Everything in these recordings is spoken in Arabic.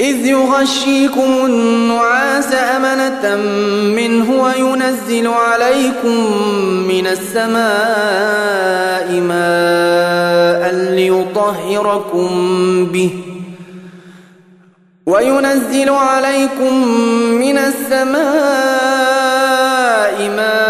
إذ يغشيكم النعاس أمنة منه وينزل عليكم من السماء ماء ليطهركم به وينزل عليكم من السماء ماء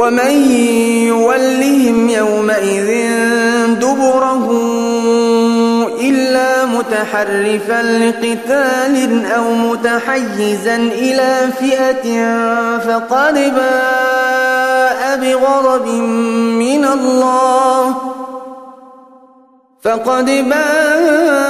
ومن يولهم يومئذ دبره إلا متحرفا لقتال أو متحيزا إلى فئة فقد باء بغضب من الله فقد باء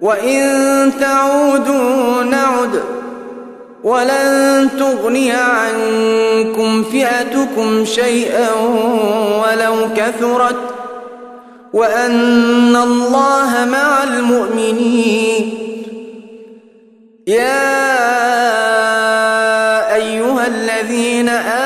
وإن تعودوا نعد ولن تغني عنكم فئتكم شيئا ولو كثرت وأن الله مع المؤمنين يا أيها الذين آمنوا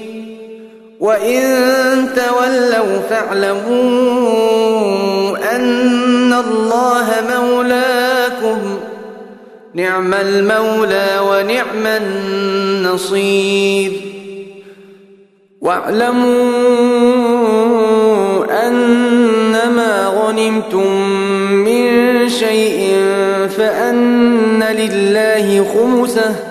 وإن تولوا فاعلموا أن الله مولاكم نعم المولى ونعم النصير واعلموا أنما غنمتم من شيء فأن لله خمسه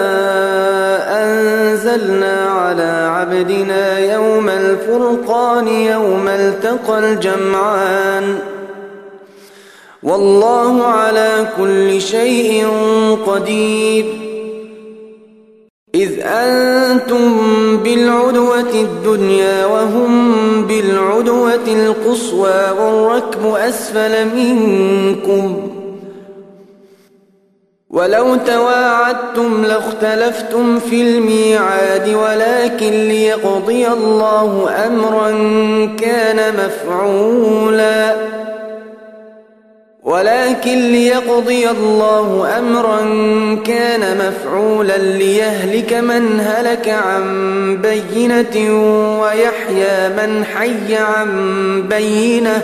أنزلنا على عبدنا يوم الفرقان يوم التقى الجمعان. والله على كل شيء قدير. إذ أنتم بالعدوة الدنيا وهم بالعدوة القصوى والركب أسفل منكم. ولو تواعدتم لاختلفتم في الميعاد ولكن ليقضي الله أمرا كان مفعولا. ولكن ليقضي الله أمرا كان مفعولا ليهلك من هلك عن بينة ويحيى من حي عن بينة.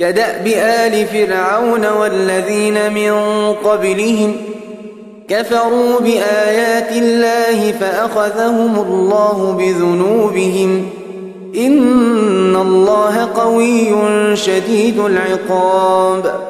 كدأب آل فرعون والذين من قبلهم كفروا بآيات الله فأخذهم الله بذنوبهم إن الله قوي شديد العقاب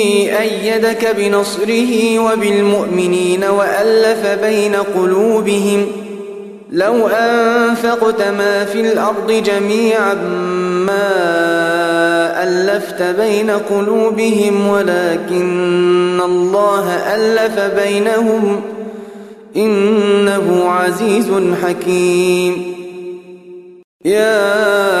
أيدك بنصره وبالمؤمنين وألف بين قلوبهم لو أنفقت ما في الأرض جميعا ما ألفت بين قلوبهم ولكن الله ألف بينهم إنه عزيز حكيم. يا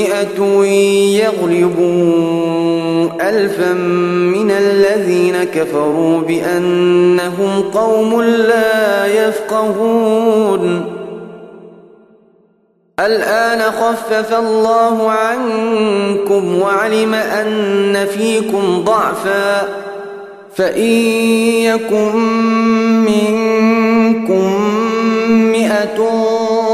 مئة يغلبوا ألفا من الذين كفروا بأنهم قوم لا يفقهون. الآن خفف الله عنكم وعلم أن فيكم ضعفا فإن يكن منكم مئة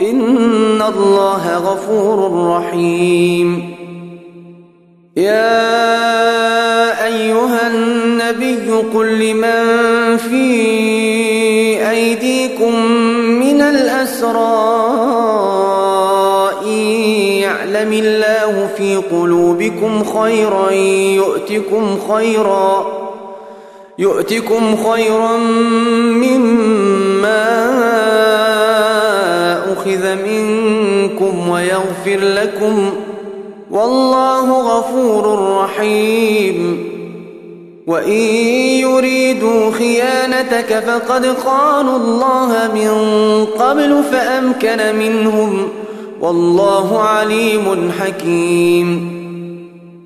إن الله غفور رحيم. يا أيها النبي قل لمن في أيديكم من الأسرى يعلم الله في قلوبكم خيرا يؤتكم خيرا يؤتكم خيرا مما أخذ منكم ويغفر لكم والله غفور رحيم. وإن يريدوا خيانتك فقد خانوا الله من قبل فأمكن منهم. والله عليم حكيم.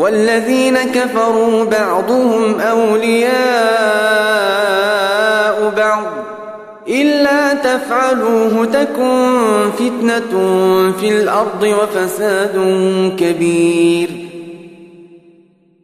والذين كفروا بعضهم أولياء بعض. إلا تفعلوه تكن فتنة في الأرض وفساد كبير.